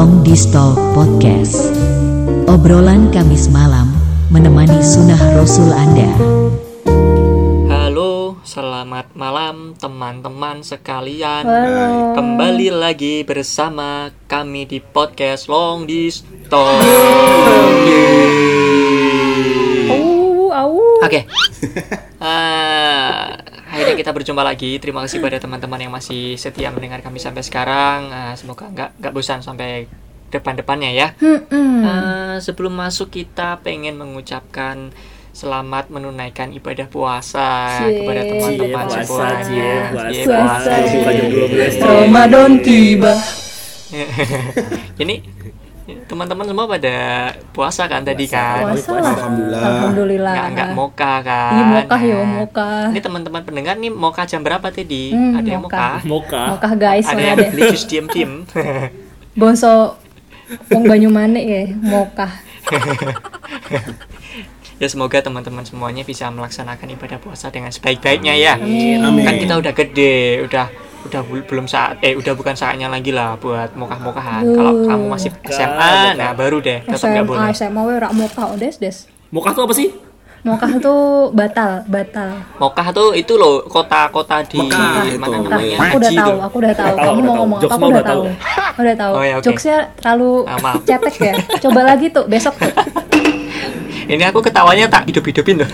Long Distal Podcast. Obrolan Kamis malam menemani sunnah Rasul Anda. Halo, selamat malam teman-teman sekalian. Halo. Kembali lagi bersama kami di podcast Long Distance. Au, au. Oke. Akhirnya kita berjumpa lagi. Terima kasih pada teman-teman yang masih setia mendengar kami sampai sekarang. Eh, semoga nggak nggak bosan sampai depan-depannya ya. Eh, sebelum masuk kita pengen mengucapkan selamat menunaikan ibadah puasa Cie. kepada teman-teman semuanya. puasa. Puasa. Buka jam 12. Ramadan tiba. Ini teman-teman semua pada puasa kan tadi kan? Puasa lah. Alhamdulillah. Alhamdulillah. Nggak nggak moka kan? Iya mokah ya, Nah, mokah. Ini teman-teman pendengar nih moka jam berapa tadi? Hmm, Ada yang moka? Moka. Mokah guys, Ada ada yang beli jus diem-diem. Boso wong Banyumane ya, mokah. ya semoga teman-teman semuanya bisa melaksanakan ibadah puasa dengan sebaik-baiknya ya. Amin. Amin. Kan kita udah gede, udah udah belum saat eh udah bukan saatnya lagi lah buat mokah-mokahan. Kalau kamu masih Mokah, SMA, mokah. nah baru deh tetap nggak boleh. SMA, SMA we rak mokah oh, des des. Moka tuh apa sih? Mokah tuh batal, batal. Mokah tuh itu loh kota-kota di Mekah, mana itu. namanya? Aku udah tahu, aku udah tahu. Kamu udah mau tahu. ngomong apa? Aku udah udah tahu. Udah tahu. Oh ya, oke. Jokesnya terlalu Ah, cetek ya. Coba lagi tuh besok tuh. Ini aku ketawanya tak hidup-hidupin tuh.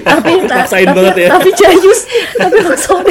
tapi ta- Maksain tapi, banget ya. tapi jayus tapi langsung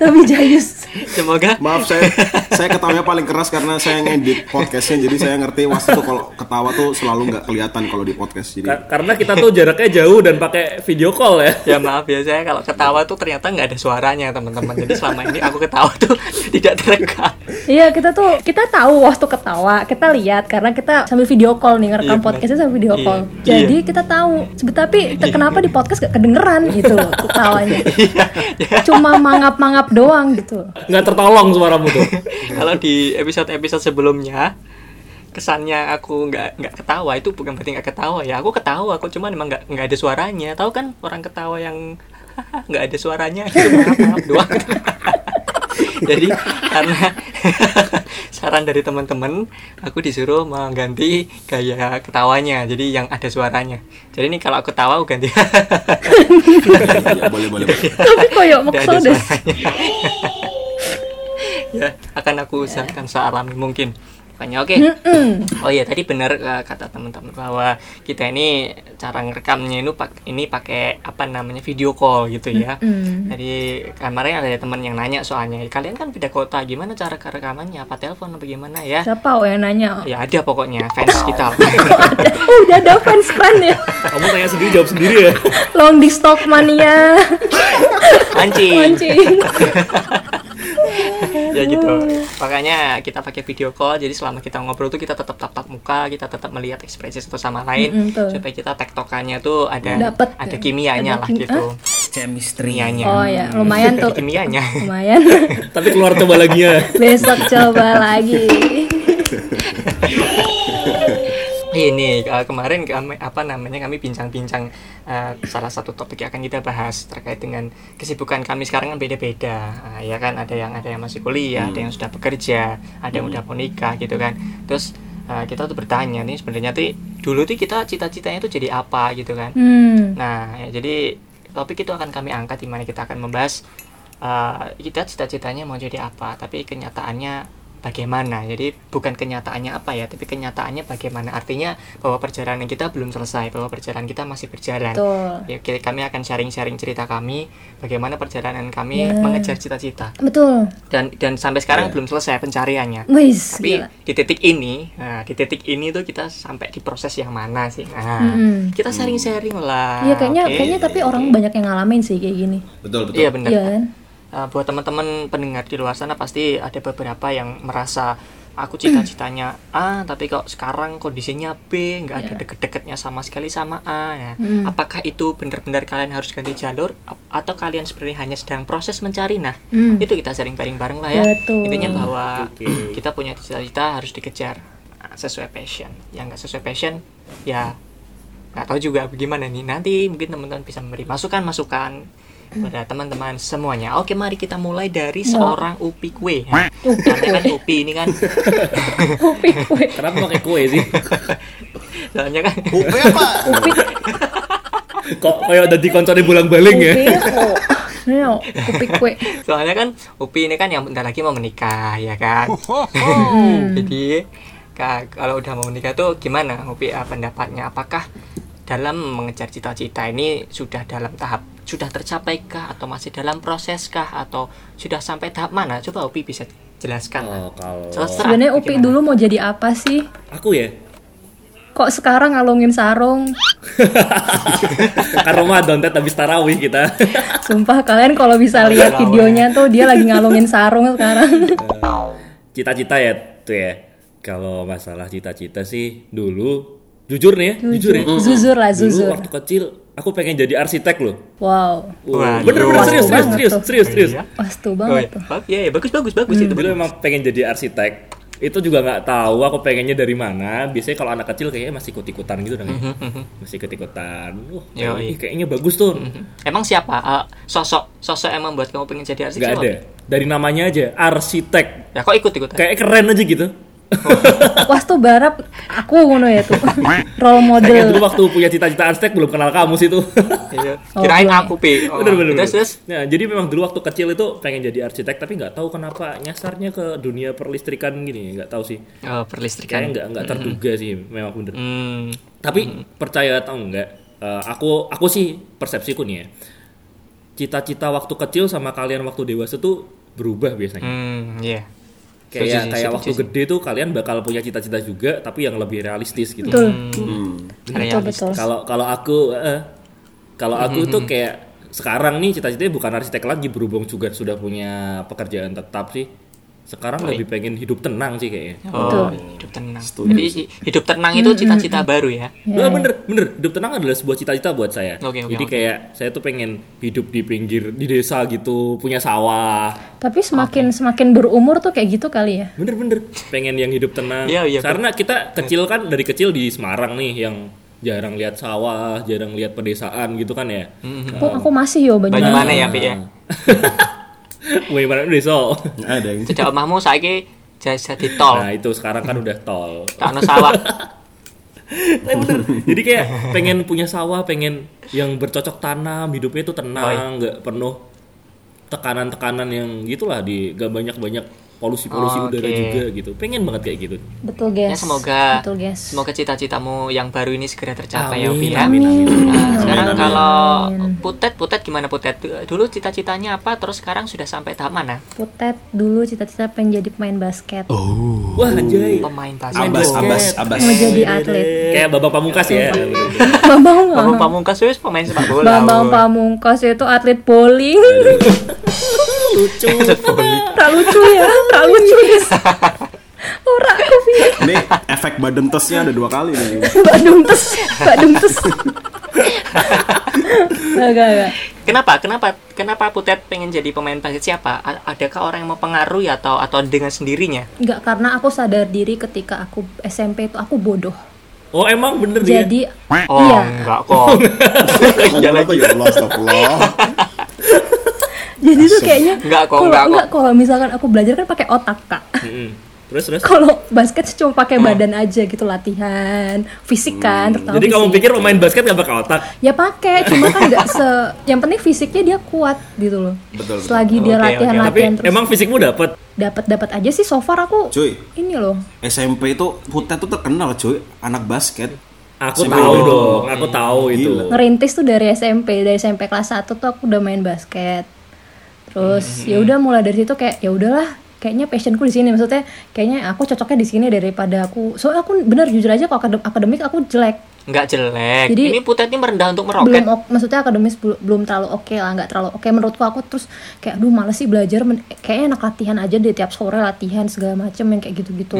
tapi jayus Semoga Maaf saya saya ketawanya paling keras karena saya ngedit podcastnya jadi saya ngerti was itu kalau ketawa tuh selalu nggak kelihatan kalau di podcast jadi Ka- karena kita tuh jaraknya jauh dan pakai video call ya. ya maaf ya saya kalau ketawa tuh ternyata nggak ada suaranya teman-teman. Jadi selama ini aku ketawa tuh tidak terekam. iya kita tuh kita tahu waktu ketawa kita lihat karena kita sambil video call nih ngerekam Iya, podcastnya sambil video iya, call iya. jadi kita tahu tapi te- kenapa di podcast gak kedengeran gitu loh ketawanya Iya, ya. cuma mangap-mangap doang gitu. Nggak tertolong suaramu tuh. Kalau di episode-episode sebelumnya kesannya aku nggak nggak ketawa itu bukan berarti nggak ketawa ya. Aku ketawa aku cuman emang nggak nggak ada suaranya. Tahu kan orang ketawa yang nggak ada suaranya. Itu maaf maaf doang. Jadi karena saran dari teman-teman aku disuruh mengganti gaya ketawanya jadi yang ada suaranya. Jadi ini kalau aku tawa aku ganti. Ya, boleh boleh tapi koyok maksa ya akan aku usahakan sealami mungkin makanya oke. Oh iya tadi benar eh, kata teman-teman bahwa kita ini cara ngerekamnya ini pak ini pakai apa namanya video call gitu ya. Mm. jadi kemarin ada teman yang nanya soalnya kalian kan beda kota gimana cara rekamannya apa telepon apa gimana ya? Siapa oh yang nanya? Ya ada pokoknya fans kita. Oh udah ada fans fan ya? Kamu tanya sendiri jawab sendiri ya. long di stock mania. Mancing. Mancing. Ya gitu makanya kita pakai video call jadi selama kita ngobrol tuh kita tetap tatap muka kita tetap melihat ekspresi satu sama lain Mm-mm, tuh. supaya kita tektokannya tuh ada Dapet ada ya. kimianya Ada lah kim- gitu Chemistry. kimianya oh ya lumayan tuh kimianya lumayan Tapi keluar coba lagi ya. besok coba lagi ini eh, kemarin kami apa namanya kami bincang-bincang eh, salah satu topik yang akan kita bahas terkait dengan kesibukan kami sekarang kan beda-beda. Ah, ya kan ada yang ada yang masih kuliah ada yang sudah bekerja ada yang udah mau nikah gitu kan. Terus eh, kita tuh bertanya nih sebenarnya tuh dulu tuh kita cita-citanya tuh jadi apa gitu kan. Hmm. Nah, ya, jadi topik itu akan kami angkat di mana kita akan membahas uh, kita cita-citanya mau jadi apa, tapi kenyataannya bagaimana. Jadi bukan kenyataannya apa ya, tapi kenyataannya bagaimana. Artinya bahwa perjalanan kita belum selesai, bahwa perjalanan kita masih berjalan. betul Ya, kami akan sharing-sharing cerita kami, bagaimana perjalanan kami Ya. mengejar cita-cita. betul Dan dan sampai sekarang belum selesai pencariannya. wis Tapi gila. di titik ini, nah, di titik ini tuh kita sampai di proses yang mana sih? Nah, Mm-mm. kita sharing-sharing lah. Iya kayaknya oke? kayaknya tapi orang banyak yang ngalamin sih kayak gini. betul betul Iya benar. Iya kan? Uh, buat teman-teman pendengar di luar sana pasti ada beberapa yang merasa aku cita-citanya A tapi kok sekarang kondisinya B nggak ada Iya. deket-deketnya sama sekali sama A ya. Hmm. apakah itu benar-benar kalian harus ganti jalur atau kalian sebenarnya hanya sedang proses mencari nah Hmm. itu kita sharing bareng-bareng lah ya Betul. intinya bahwa Oke. kita punya cita-cita harus dikejar Nah, sesuai passion yang nggak sesuai passion ya nggak tahu juga bagaimana nih nanti mungkin teman-teman bisa memberi masukan masukan pada teman-teman semuanya. Oke, mari kita mulai dari seorang Upi Kue. Soalnya kan Upi ini kan, Upi kue. Kenapa pakai kue sih? soalnya kan Upe apa? Upi Kok kayak udah dikoncorin bulang-baling ya? Upi upi kue. soalnya kan Upi ini kan yang bentar lagi mau menikah ya kan. Jadi ka- kalau udah mau menikah tuh gimana Upi ah, pendapatnya? Apakah dalam mengejar cita-cita ini sudah dalam tahap sudah tercapai kah atau masih dalam proses kah atau sudah sampai tahap mana? Coba Upi bisa jelaskan. Oh, kalau. Sebenarnya Upi Gimana? dulu mau jadi apa sih? aku ya, Kok sekarang ngalungin sarung? kan Ramadan tet habis tarawih kita. Sumpah kalian kalau bisa lihat videonya tuh dia lagi ngalungin sarung sekarang. Cita-cita ya tuh ya. Kalau masalah cita-cita sih dulu jujur nih ya, jujur, ya. Zuzur lah, Dulu zuzur. waktu kecil aku pengen jadi arsitek loh. Wow. Wah, bener bener serius serius banget serius serius serius. Iya. Wastu Oh, banget iya. tuh. Iya, iya, bagus bagus bagus itu. Dulu emang pengen jadi arsitek. Itu juga nggak tahu aku pengennya dari mana. Biasanya kalau anak kecil kayaknya masih ikut-ikutan gitu kan. ya. Masih ikut-ikutan. Wah, ini iya. kayaknya bagus tuh. Emang siapa eh, sosok sosok yang membuat kamu pengen jadi arsitek? Nggak siapa? ada. Dari namanya aja arsitek. Ya kok ikut ikutan? Kayak keren aja gitu. Wastu barap aku ngono ya tuh. Role Kayak dulu model. waktu punya cita-cita arsitek belum kenal kamu sih tuh. Iya. Oh, Kirain belum. aku pi. Oh, bener bener. Bener. terus. Nah, jadi memang dulu waktu kecil itu pengen jadi arsitek tapi nggak tahu kenapa nyasarnya ke dunia perlistrikan gini, nggak tahu sih. Oh, perlistrikan. Kayaknya nggak nggak terduga sih, memang bener. Hmm. Tapi percaya atau enggak, eh, aku aku sih persepsiku nih ya. Cita-cita waktu kecil sama kalian waktu dewasa tuh berubah biasanya. Hmm, iya. Kayak Setuju kayak waktu gede tuh kalian bakal punya cita-cita juga tapi yang lebih realistis gitu. Betul. Hmm. Betul. Kalau kalau aku eh, kalau aku Hmm, tuh kayak sekarang nih cita-citanya bukan arsitek lagi berhubung juga sudah punya pekerjaan tetap sih. Sekarang lebih pengen hidup tenang sih kayaknya. Oh, hidup tenang. Jadi hi- hidup tenang itu cita-cita baru ya. Nah, bener, bener. Hidup tenang adalah sebuah cita-cita buat saya. Oke, oke, Jadi oke. kayak saya tuh pengen hidup di pinggir di desa gitu, punya sawah. Tapi semakin semakin berumur tuh kayak gitu kali ya. Bener-bener pengen yang hidup tenang. Iya, iya, Karena kita kecil kan dari kecil di Semarang nih yang jarang lihat sawah, jarang lihat pedesaan gitu kan ya. Aku, aku masih yo banyak. Banyak mana ya, Pi ya? Wih, mana desa. Nggak ada yang Tidak omahmu saiki jasa di tol. Nah, itu sekarang kan udah tol. Tak ono sawah. Nah, bener. Jadi kayak pengen punya sawah, pengen yang bercocok tanam, hidupnya itu Oh, iya. tenang, nggak penuh tekanan-tekanan yang gitulah di gak banyak-banyak polusi-polusi Oh, udara oke. juga gitu. Pengen banget kayak gitu. Betul guys. Ya semoga Betul guys. semoga cita-citamu yang baru ini segera tercapai ya, Amin, Upi ya. amin, amin. Nah, sekarang Amin, amin. kalau Putet, Putet gimana Putet? Dulu cita-citanya apa? Terus sekarang sudah sampai tahap mana? Putet dulu cita-cita pengen jadi pemain basket. Oh. Wah, anjay. Pemain basket. Abas, abas, abas. Mau jadi atlet. Kayak Babang Pamungkas ya. Bambang Bambang Pamungkas wis pemain sepak bola. Bambang. Pamungkas itu atlet bowling. Lucu. tak lucu ya, tak lucu guys. Ora aku. Ini efek badan tesnya ada dua kali nih. Dumtes. Gak, gak, gak. Kenapa? Kenapa? Kenapa Putet pengen jadi pemain basket siapa? A- Adakah orang yang mempengaruhi atau atau dengan sendirinya? Enggak, karena aku sadar diri ketika aku SMP itu aku bodoh. Oh, emang bener dia. Jadi, Oh, iya. enggak kok. Iya lagi ya Allah, astagfirullah. Jadi tuh kayaknya Enggak kok, kalau enggak kok. enggak kalau misalkan aku belajar kan pakai otak, Kak. Terus terus. Kalau basket sih cuma pakai badan aja gitu latihan, fisik kan, terutama Jadi kamu pikir pemain basket gak pakai otak? ya pakai, cuma kan nggak se yang penting fisiknya dia kuat gitu loh. Betul, betul. Selagi dia Oke, latihan. Tapi latihan terus emang fisikmu dapet. dapat dapat aja sih so far aku Cuy, ini loh. SMP itu Putet tuh terkenal cuy, anak basket. Aku SMP. tahu dong, aku tahu itu. Gila. Ngerintis tuh dari SMP, dari SMP kelas 1 tuh aku udah main basket. Terus Hmm. ya udah mulai dari situ kayak ya udahlah kayaknya passionku di sini maksudnya kayaknya aku cocoknya di sini daripada aku soalnya aku bener jujur aja kalau akadem- akademik aku jelek Enggak jelek. Jadi- ini Putet ini merendah untuk meroket. belum ok- maksudnya akademis belu- belum terlalu oke lah nggak terlalu oke menurutku aku terus kayak aduh males sih belajar men- kayaknya enak latihan aja deh tiap sore latihan segala macem yang kayak gitu-gitu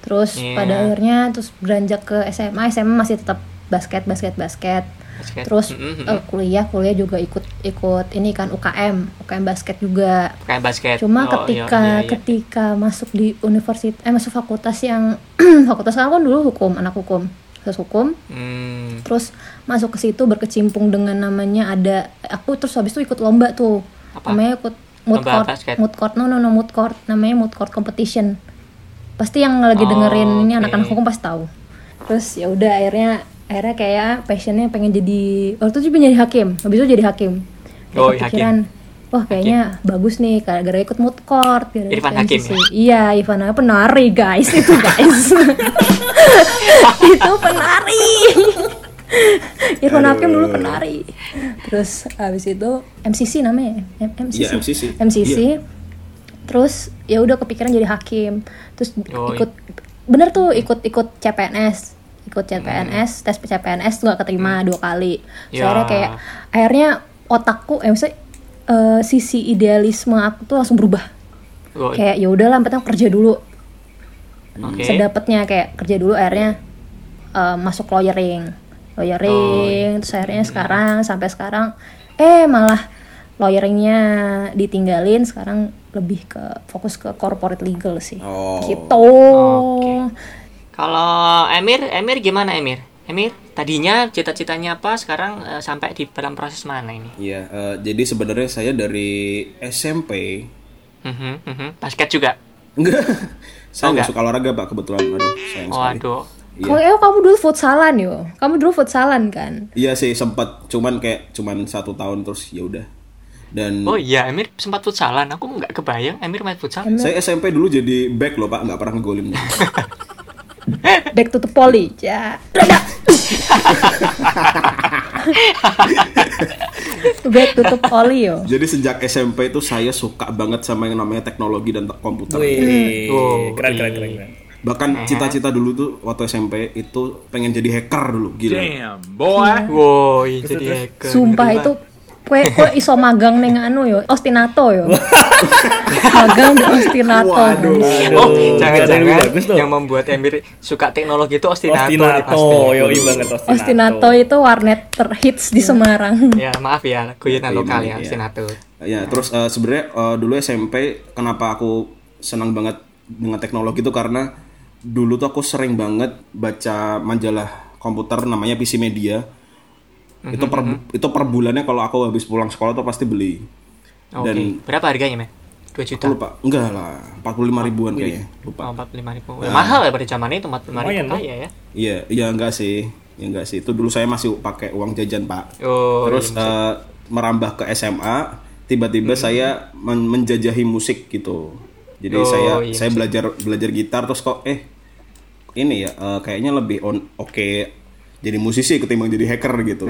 terus Iya. pada akhirnya terus beranjak ke SMA SMA masih tetap basket basket basket Basket. terus Mm-mm. eh, kuliah kuliah juga ikut ikut ini kan UKM UKM basket juga Kayak basket. cuma Oh, ketika iya, iya, iya. ketika masuk di universitas eh masuk fakultas yang fakultas aku kan dulu hukum anak hukum fakultas hukum Hmm. terus masuk ke situ berkecimpung dengan namanya ada aku terus habis itu ikut lomba tuh Apa? namanya ikut mood Lomba court basket? mood court no no no mood court namanya mood court competition pasti yang lagi Oh, dengerin ini oke. anak-anak hukum pasti tahu terus ya udah akhirnya akhirnya kayak passionnya pengen jadi waktu itu pengen jadi hakim. Habis itu jadi hakim. Kayak Oh, kepikiran wah kayaknya bagus nih gara-gara ikut mood court gara-gara Irfan ikut Hakim MCC. iya Irfan Hakim penari guys itu guys. Itu penari. Irfan Hakim dulu penari. Terus habis itu MCC namanya ya? M- MCC Iya, MCC. MCC Iya. terus ya udah kepikiran jadi hakim. Terus Oh, ikut bener tuh ikut ikut CPNS ikut CPNS tes CPNS tuh gak keterima dua kali. Ya. akhirnya kayak akhirnya otakku eh maksudnya eh, sisi idealisme aku tuh langsung berubah. Oh, kayak ya udahlah yang penting kerja dulu. Oke. sedapatnya kayak kerja dulu akhirnya eh, masuk lawyering. Lawyering terus akhirnya sekarang sampai sekarang eh malah lawyeringnya ditinggalin sekarang lebih ke fokus ke corporate legal sih. Oh. gitu. Oke. Kalau Emir, Emir gimana Emir? Emir, tadinya cita-citanya apa? Sekarang eh, sampai di dalam proses mana ini? Iya, eh, jadi sebenarnya saya dari SMP Mhm, mhm. Basket juga. enggak saya Oh, nggak enggak. suka olahraga pak kebetulan aduh sayang sekali Waduh. Iya. Kamu, eh, kamu dulu futsalan yo kamu dulu futsalan kan iya sih sempat cuman kayak cuman satu tahun terus ya udah dan Oh iya, Emir sempat futsalan. Aku nggak kebayang Emir main futsal. saya SMP dulu jadi back loh pak nggak pernah ngegolin back to the poly ya back to the poly yo. Jadi sejak SMP itu saya suka banget sama yang namanya teknologi dan komputer. Wih, Oh, keren, keren, iya. keren, keren. bahkan cita-cita dulu tuh waktu SMP itu pengen jadi hacker dulu gila. Wow, jadi hacker. Sumpah itu kue kue iso magang neng anu yo ostinato yo magang di ostinato Waduh. Oh, bagus tuh. yang membuat Emir suka teknologi itu ostinato, Ostinato, pasti. yoi banget Ostinato. ostinato itu warnet terhits di Semarang Ya, maaf ya, guyonan lokal ya, iya. ostinato. Ya, terus eh, sebenarnya eh, dulu SMP kenapa aku senang banget dengan teknologi itu karena dulu tuh aku sering banget baca majalah komputer namanya PC Media. Itu per itu per bulannya kalau aku habis pulang sekolah tuh pasti beli. Oke. Dan Berapa harganya, Men? 2 juta. aku lupa, enggak lah, 45 ribuan kayaknya, lupa. Oh, 45 ribu. Mahal ya pada zaman itu 45 ribu Lumayan, kaya ya. Iya, iya enggak sih. Ya enggak sih. Itu dulu saya masih pakai uang jajan, Pak. Oh, Terus eh, merambah ke SMA, tiba-tiba saya men- menjajahi musik gitu. Jadi Oh, saya iya, saya belajar belajar gitar terus kok eh ini ya eh, kayaknya lebih on oke jadi musisi ketimbang jadi hacker gitu.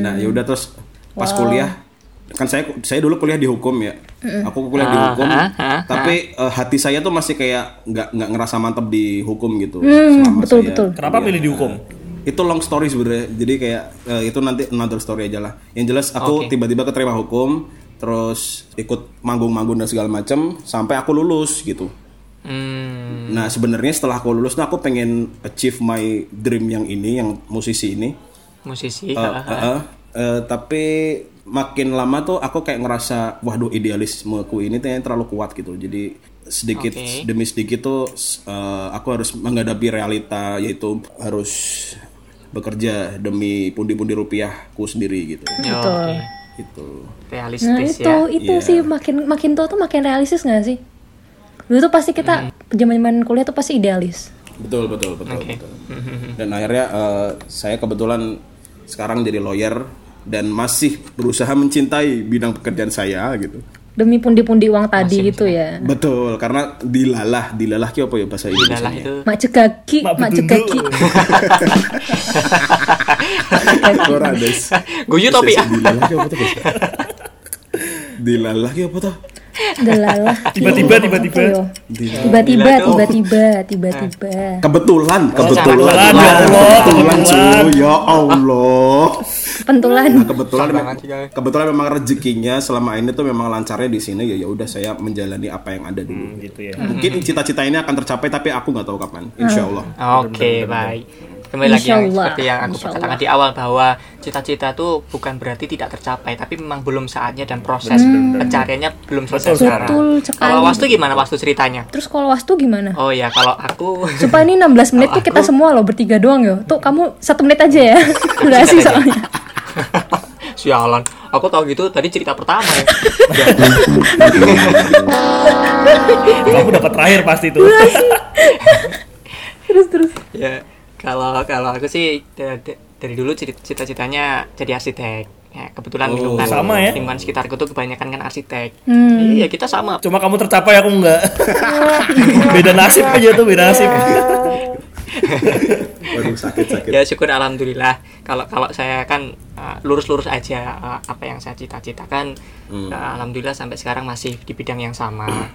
Nah, ya udah terus pas kuliah kan saya saya dulu kuliah di hukum ya. Aku kuliah di Ah, hukum, ah, ah, tapi eh, hati saya tuh masih kayak nggak nggak ngerasa mantep di hukum gitu. selama betul, saya betul. Kenapa milih dihukum? itu long story sebenarnya jadi kayak eh, itu nanti another story aja lah yang jelas aku Oke. tiba-tiba keterima hukum terus ikut manggung-manggung dan segala macam sampai aku lulus gitu Hmm, nah sebenarnya setelah aku lulus nah aku pengen achieve my dream yang ini yang musisi ini musisi. Ah. eh, eh, eh, tapi makin lama tuh aku kayak ngerasa waduh idealismeku ini ternyata terlalu kuat gitu jadi sedikit Oke. demi sedikit tuh eh, aku harus menghadapi realita yaitu harus bekerja demi pundi-pundi rupiahku sendiri gitu Yo, Betul. gitu Realistis nah itu ya. itu Iya. sih makin makin tua tuh makin realistis nggak sih dulu tuh pasti kita zaman zaman kuliah tuh pasti idealis betul betul betul, Oke. betul. dan akhirnya eh, saya kebetulan sekarang jadi lawyer dan masih berusaha mencintai bidang pekerjaan saya gitu demi pundi-pundi uang tadi gitu ya Betul, karena dilalah, dilalah ki apa ya bahasa Indonesia? Dilalah itu mak cegaki Mak cegaki Ora, Des. Guyu tapi ah. Dilalah ki apa tuh? Dilalah ki apa tuh? Delalah Tiba-tiba, tiba-tiba. Tiba-tiba tuh. tiba-tiba tiba-tiba Kebetulan, kebetulan. kebetulan, ya Allah, Kebetulan, cuy. Ya Allah. pentulan Nah, kebetulan kebetulan memang rezekinya selama ini tuh memang lancarnya di sini ya ya udah saya menjalani apa yang ada dulu. Gitu ya. Mungkin cita-cita ini akan tercapai tapi aku nggak tahu kapan. Insya Allah. Oke, baik. Kembali lagi yang Insyaallah, seperti yang aku katakan di awal bahwa cita-cita itu bukan berarti tidak tercapai tapi memang belum saatnya dan proses pencariannya belum selesai sekarang Betul kalau wastu gimana wastu ceritanya Terus kalau wastu gimana? oh ya kalau aku Supaya ini 16 menit tuh kita semua loh bertiga doang yo. Tuh kamu satu menit aja ya. Durasi aja. soalnya. sialan aku tahu gitu tadi cerita pertama ya Kamu dapat terakhir pasti tuh. Terus terus. ya kalau kalau aku sih da- da- dari dulu cita- cita-citanya jadi arsitek ya kebetulan Oh, lingkungan sama ya. lingkungan sekitarku tuh kebanyakan kan arsitek Hmm. iya kita sama Cuma kamu tercapai aku enggak. beda nasib aja tuh, beda nasib. Waduh sakit sakit. ya syukur alhamdulillah kalau kalau saya kan uh, lurus-lurus aja uh, apa yang saya cita-citakan Hmm. uh, alhamdulillah sampai sekarang masih di bidang yang sama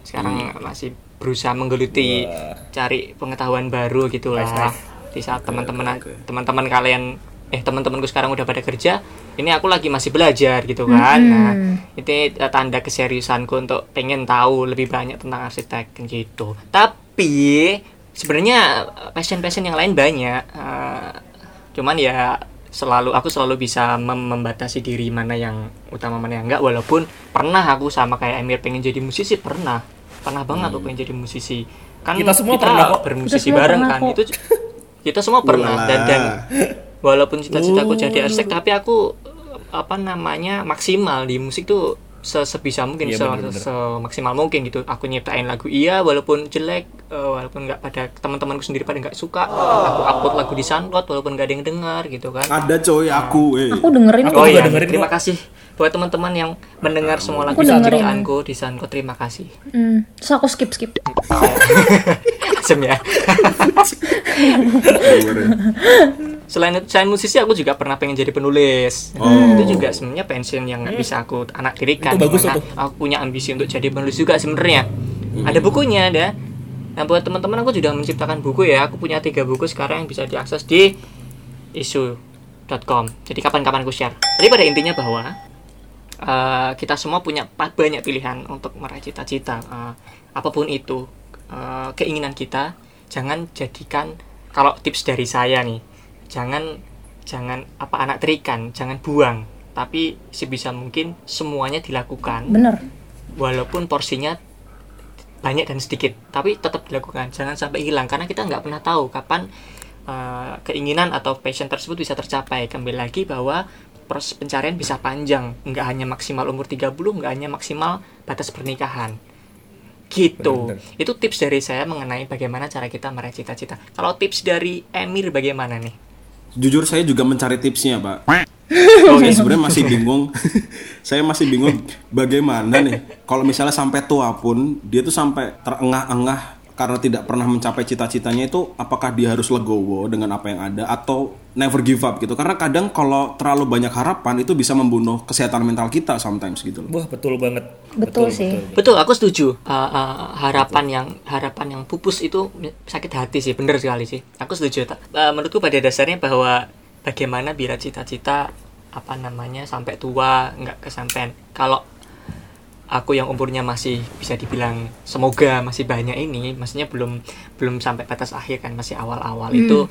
sekarang masih berusaha menggeluti Wah. cari pengetahuan baru gitu lah. Nice, nice. di saat teman-teman teman-teman kalian eh teman-temanku sekarang udah pada kerja ini aku lagi masih belajar gitu kan. Nah itu uh, tanda keseriusanku untuk pengen tahu lebih banyak tentang arsitek gitu. Tapi sebenarnya passion passion yang lain banyak. Uh, cuman ya selalu aku selalu bisa mem- membatasi diri mana yang utama mana yang enggak. Walaupun pernah aku sama kayak Emir pengen jadi musisi pernah pernah banget aku pengen jadi musisi kan Kita semua pernah kok. bermusisi Kita semua bareng pernah kan kok. itu kita semua pernah dan dan walaupun cita-citaku jadi arsitek tapi aku apa namanya maksimal di musik tuh sebisa mungkin Iya, se- bener-bener. semaksimal mungkin gitu aku nyiptain lagu iya walaupun jelek eh, walaupun nggak pada teman-temanku sendiri pada nggak suka aku upload lagu di SoundCloud walaupun nggak ada yang dengar gitu kan Ada coy aku eh. Aku dengerin Aku oh juga iya dengerin terima kok. kasih buat teman-teman yang mendengar semua lagu Aku ciptaanku di SoundCloud terima kasih Hmm, terus aku skip skip. Asem ya selain itu selain musisi aku juga pernah pengen jadi penulis. Oh. itu juga sebenarnya pensiun yang nggak bisa aku anak dirikan. Itu bagus aku punya ambisi untuk jadi penulis juga sebenarnya. Ada bukunya ada. Nah buat teman-teman aku sudah menciptakan buku ya. Aku punya tiga buku sekarang yang bisa diakses di isu.com jadi kapan-kapan aku share. Jadi pada intinya bahwa eh, kita semua punya banyak pilihan untuk meraih cita-cita. Eh, apa pun itu eh, keinginan kita jangan jadikan kalau tips dari saya nih jangan jangan apa anak terikan jangan buang. Tapi sebisa mungkin semuanya dilakukan. Bener. walaupun porsinya banyak dan sedikit tapi tetap dilakukan. Jangan sampai hilang karena kita nggak pernah tahu kapan uh, keinginan atau passion tersebut bisa tercapai. Kembali lagi bahwa proses pencarian bisa panjang. Nggak hanya maksimal umur 30 nggak hanya maksimal batas pernikahan. Gitu. Benar-benar. itu tips dari saya mengenai bagaimana cara kita meraih cita-cita. Kalau tips dari Emir bagaimana nih Jujur saya juga mencari tipsnya pak. oh, Saya iya. sebenarnya masih bingung. saya masih bingung bagaimana nih kalau misalnya sampai tua pun dia tuh sampai terengah-engah karena tidak pernah mencapai cita-citanya itu apakah dia harus legowo dengan apa yang ada atau never give up gitu. Karena kadang kalau terlalu banyak harapan itu bisa membunuh kesehatan mental kita sometimes gitu loh. Wah, betul banget. Betul sih. Betul, aku setuju. Uh, uh, harapan yang harapan yang pupus itu sakit hati sih, bener sekali sih. Aku setuju. Uh, menurutku pada dasarnya bahwa bagaimana bila cita-cita apa namanya sampai tua nggak kesampaian. Kalau aku yang umurnya masih bisa dibilang semoga masih banyak ini, maksudnya belum belum sampai batas akhir kan masih awal-awal itu.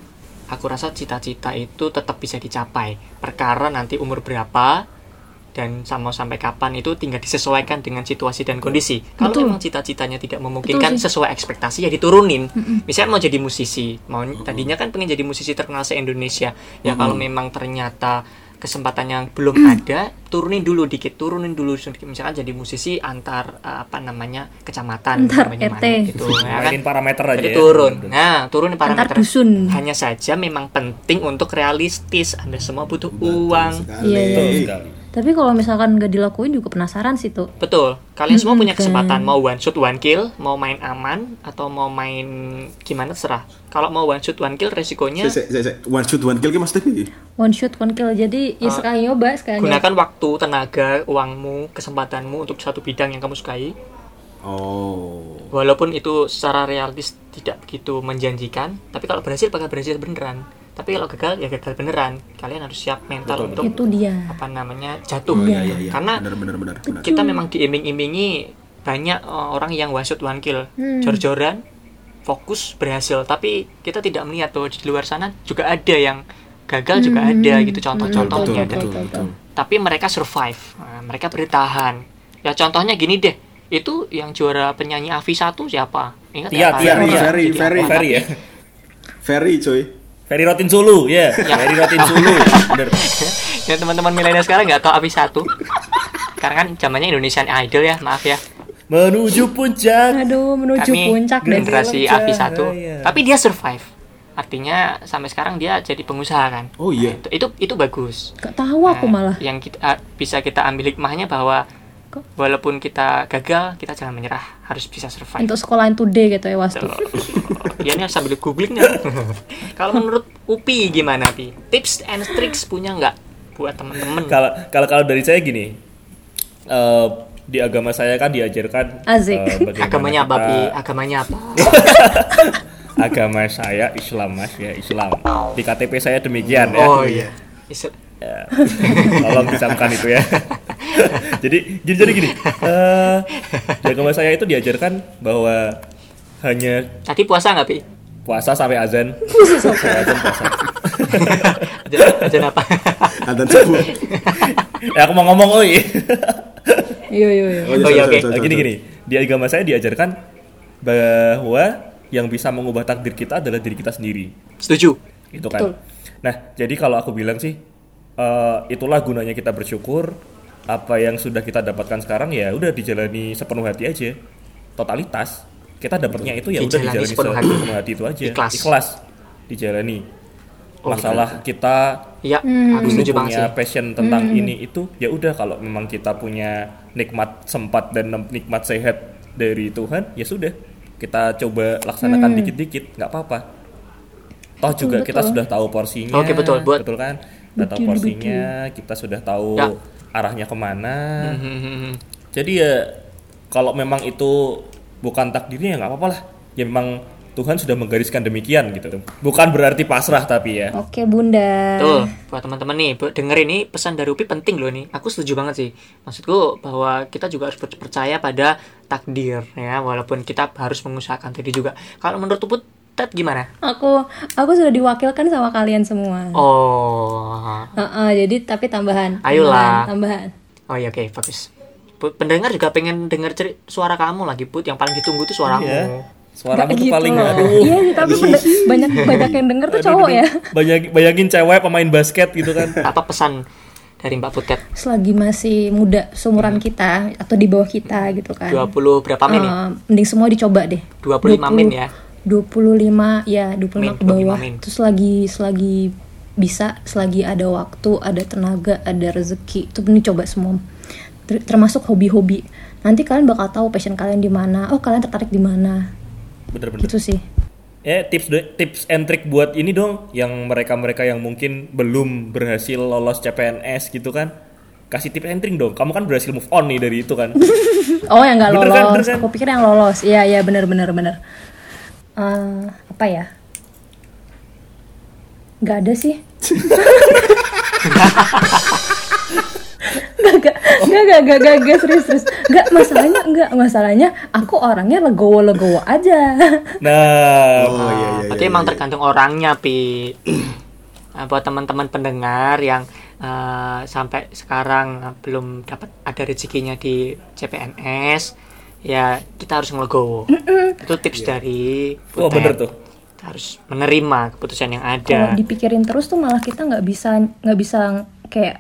Aku rasa cita-cita itu tetap bisa dicapai. Perkara nanti umur berapa dan sama sampai kapan itu tinggal disesuaikan dengan situasi dan kondisi. Kalau memang cita-citanya tidak memungkinkan Betul sesuai ekspektasi ya diturunin. Misalnya mau jadi musisi, mau tadinya kan pengen jadi musisi terkenal se Indonesia. Ya kalau memang ternyata kesempatan yang belum ada, turunin dulu dikit, turunin dulu. Misalkan jadi musisi antar eh, apa namanya kecamatan Antar Banyumanik RT. gitu, ya kan? Parameter aja Jadi ya. turun. Nah, turunin Antar parameter. dusun. Hanya saja memang penting untuk realistis. Anda semua butuh uang. Iya. Betul sekali. Tapi kalau misalkan nggak dilakuin juga penasaran sih tuh. Betul. Kalian semua punya kan. kesempatan mau one shot one kill, mau main aman atau mau main gimana terserah. Kalau mau one shot one kill resikonya one shoot one kill ki maksudnya? One shoot one kill. Jadi ya sekali nyoba sekali. gunakan waktu, tenaga, uangmu, kesempatanmu untuk satu bidang yang kamu sukai. Oh. Walaupun itu secara realistis tidak begitu menjanjikan, tapi kalau berhasil bakal berhasil beneran. Tapi kalau gagal ya gagal beneran. Kalian harus siap mental untuk Itu dia. apa namanya jatuh. Oh, iya, iya, iya. Karena benar benar benar. benar. kita memang diiming-imingi banyak uh, orang yang shot one kill Hmm. jor-joran fokus berhasil tapi kita tidak melihat bahwa di luar sana juga ada yang gagal juga ada gitu contoh-contohnya betul, dan betul, betul. tapi mereka survive Nah, mereka bertahan ya contohnya gini deh itu yang juara penyanyi Avi 1 siapa ingat Pak? Tia, Ferry. Ferry, Ferry. Ferry ya. Ferry coy. Ferry Rotin Sulu, ya. Ferry Rotin Sulu. Bener. ya teman-teman milenial sekarang nggak tahu Avi 1 karena kan zamannya Indonesian Idol ya maaf ya Menuju puncak. aduh menuju kami puncak generasi Dalam Avi 1 cahaya. tapi dia survive artinya sampai sekarang dia jadi pengusaha kan Oh iya. itu itu, itu bagus gak tahu aku Nah, malah yang kita ah, bisa kita ambil hikmahnya bahwa Kok? walaupun kita gagal kita jangan menyerah harus bisa survive untuk sekolahan today gitu ya wastu ya ini sambil googling ya. kalau menurut Upi gimana Pi tips and tricks punya nggak buat temen-temen Kalau kalau kalau dari saya gini. eh, di agama saya kan diajarkan Asik. eh, bagaimana agamanya apa kita- Pi agamanya apa Agama saya Islam Mas ya, Islam. Di KTP saya demikian ya. oh iya Is- Ya. Tolong disamkan itu ya. jadi gini jadi gini. eh, di agama saya itu diajarkan bahwa hanya tadi puasa nggak Pi puasa sampai azan. Sampai azan puasa. Aja apa Adzan subuh. Ya aku mau ngomong oi. iya iya iya Oh, iya, oke. Nah, gini gini. Di agama saya diajarkan bahwa yang bisa mengubah takdir kita adalah diri kita sendiri. setuju Gitu kan. Betul. Nah, jadi kalau aku bilang sih eh, itulah gunanya kita bersyukur apa yang sudah kita dapatkan sekarang ya udah dijalani sepenuh hati aja. Totalitas. Kita dapatnya itu ya udah Dijalani dijalani sepenuh hati. sepenuh hati itu aja. Ikhlas. Dijalani. Oh, Masalah kita Iya, Hmm. dulu punya sih. passion tentang ini itu ya udah kalau memang kita punya nikmat sempat dan nikmat sehat dari Tuhan ya sudah kita coba laksanakan dikit-dikit nggak apa-apa toh juga kita betul. sudah tahu porsinya Oke, betul. Buat- betul kan kita tahu Betul, porsinya kita sudah tahu Ya. arahnya ke mana Hmm, jadi ya kalau memang itu bukan takdirnya ya nggak apa-apa lah ya memang Tuhan sudah menggariskan demikian gitu bukan berarti pasrah tapi ya oke bunda Tuh, buat teman-teman nih, bu- dengerin ini pesan dari Upi penting loh nih. Aku setuju banget sih. Maksudku bahwa kita juga harus per- percaya pada takdir ya, walaupun kita harus mengusahakan tadi juga. Kalau menurut Uput, Ted gimana? aku aku sudah diwakilkan sama kalian semua Oh, Heeh, jadi tapi tambahan Ayolah. tambahan, tambahan. oh iya oke bagus. Put, pendengar juga pengen dengar suara kamu lagi Put. Yang paling ditunggu tuh suaramu. Iya. Suaramu Nggak tuh gitu paling loh. aduh. iya tapi banyak banyak yang denger tuh cowok ya Banyak bayangin cewek pemain basket gitu kan. Apa pesan dari Mbak Putet? selagi masih muda seumuran kita atau di bawah kita gitu kan 20 berapa min nih? Eh, mending semua dicoba deh 25 min ya. 25 ya 25 Min, ke bawah 25 min. terus lagi selagi bisa selagi ada waktu ada tenaga ada rezeki itu mending coba semua Ter- termasuk hobi-hobi nanti kalian bakal tahu passion kalian di mana oh kalian tertarik di mana Bener-bener. gitu sih Eh tips tips and trick buat ini dong yang mereka-mereka yang mungkin belum berhasil lolos CPNS gitu kan. Kasih tips and trick dong. Kamu kan berhasil move on nih dari itu kan. oh yang nggak kan, lolos bener kan? aku pikir yang lolos iya iya bener bener bener Eh, apa ya nggak ada sih Gak, gak, gak, gak, gak, gak, gak, serius, serius Gak, masalahnya, enggak, masalahnya Aku orangnya legowo-legowo aja Nah, Oh iya iya. Berarti iya, emang iya. tergantung orangnya, Pi. Nah, buat teman-teman pendengar yang eh, sampai sekarang belum dapat ada rezekinya di CPNS, ya kita harus ngelegowo. Itu tips dari wah Butet. bener tuh. Kita harus menerima keputusan yang Kalau ada. dipikirin terus tuh malah kita nggak bisa nggak bisa kayak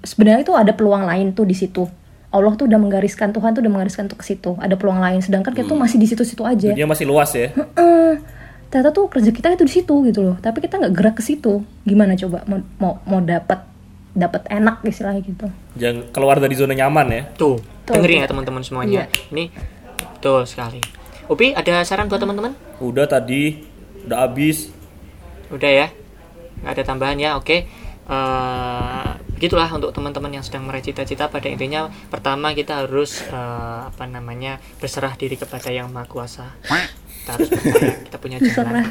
sebenarnya tuh ada peluang lain tuh di situ. Allah tuh udah menggariskan Tuhan tuh udah menggariskan tuh ke situ. Ada peluang lain sedangkan kita tuh masih di situ-situ aja. Dunia masih luas ya. Heeh. ternyata tuh kerja kita itu di situ gitu loh. Tapi kita nggak gerak ke situ. Gimana coba mau mau, mau dapat dapat enak istilahnya gitu. Jangan keluar dari zona nyaman ya. Tuh, Tuh. dengerin ya teman-teman semuanya. Iya. Ini betul sekali. Upi, ada saran buat teman-teman? Udah tadi udah habis. Udah ya, nggak ada tambahan ya. Oke, Eh, begitulah untuk teman-teman yang sedang meraih cita-cita. Pada intinya, pertama kita harus eh, apa namanya berserah diri kepada yang maha kuasa. Kita harus percaya kita punya jalan.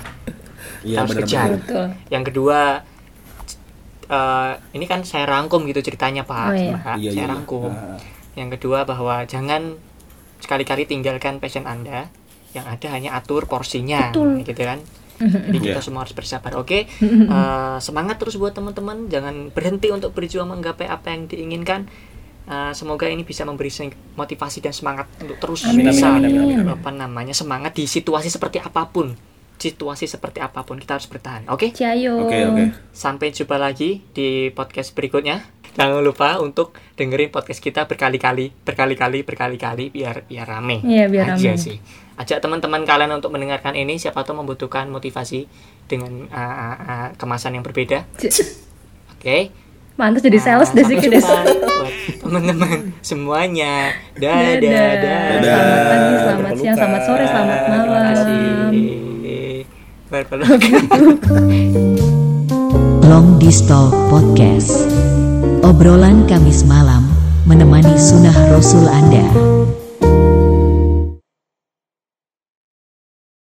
Iya harus benar kejar. Betul. Yang kedua, eh, ini kan saya rangkum gitu ceritanya Pak. Oh, iya. Iya, saya iya. rangkum. Ah. Yang kedua bahwa jangan sekali-kali tinggalkan passion Anda. yang ada hanya atur porsinya Betul. gitu kan jadi kita Iya. semua harus bersabar oke Eh, semangat terus buat teman-teman jangan berhenti untuk berjuang menggapai apa yang diinginkan Eh, semoga ini bisa memberi motivasi dan semangat untuk terus Amin, bisa amin, amin, amin, amin. apa namanya semangat di situasi seperti apa pun situasi seperti apa pun kita harus bertahan oke Ciao. Oke oke. Sampai jumpa lagi di podcast berikutnya. Jangan lupa untuk dengerin podcast kita berkali-kali, berkali-kali, berkali-kali biar biar rame. Iya, biar Aja rame. sih. Ajak teman-teman kalian untuk mendengarkan ini. Siapa tahu membutuhkan motivasi dengan uh, uh, uh, kemasan yang berbeda. Oke. Mantas jadi sales Nah, deh sampai sih jumpa buat teman-teman semuanya. Dadah, Dadah. dadah. Selamat pagi, selamat siang, selamat sore, selamat Terima malam. kasih. Bye-bye. Long Distal Podcast Obrolan Kamis malam menemani sunnah Rasul Anda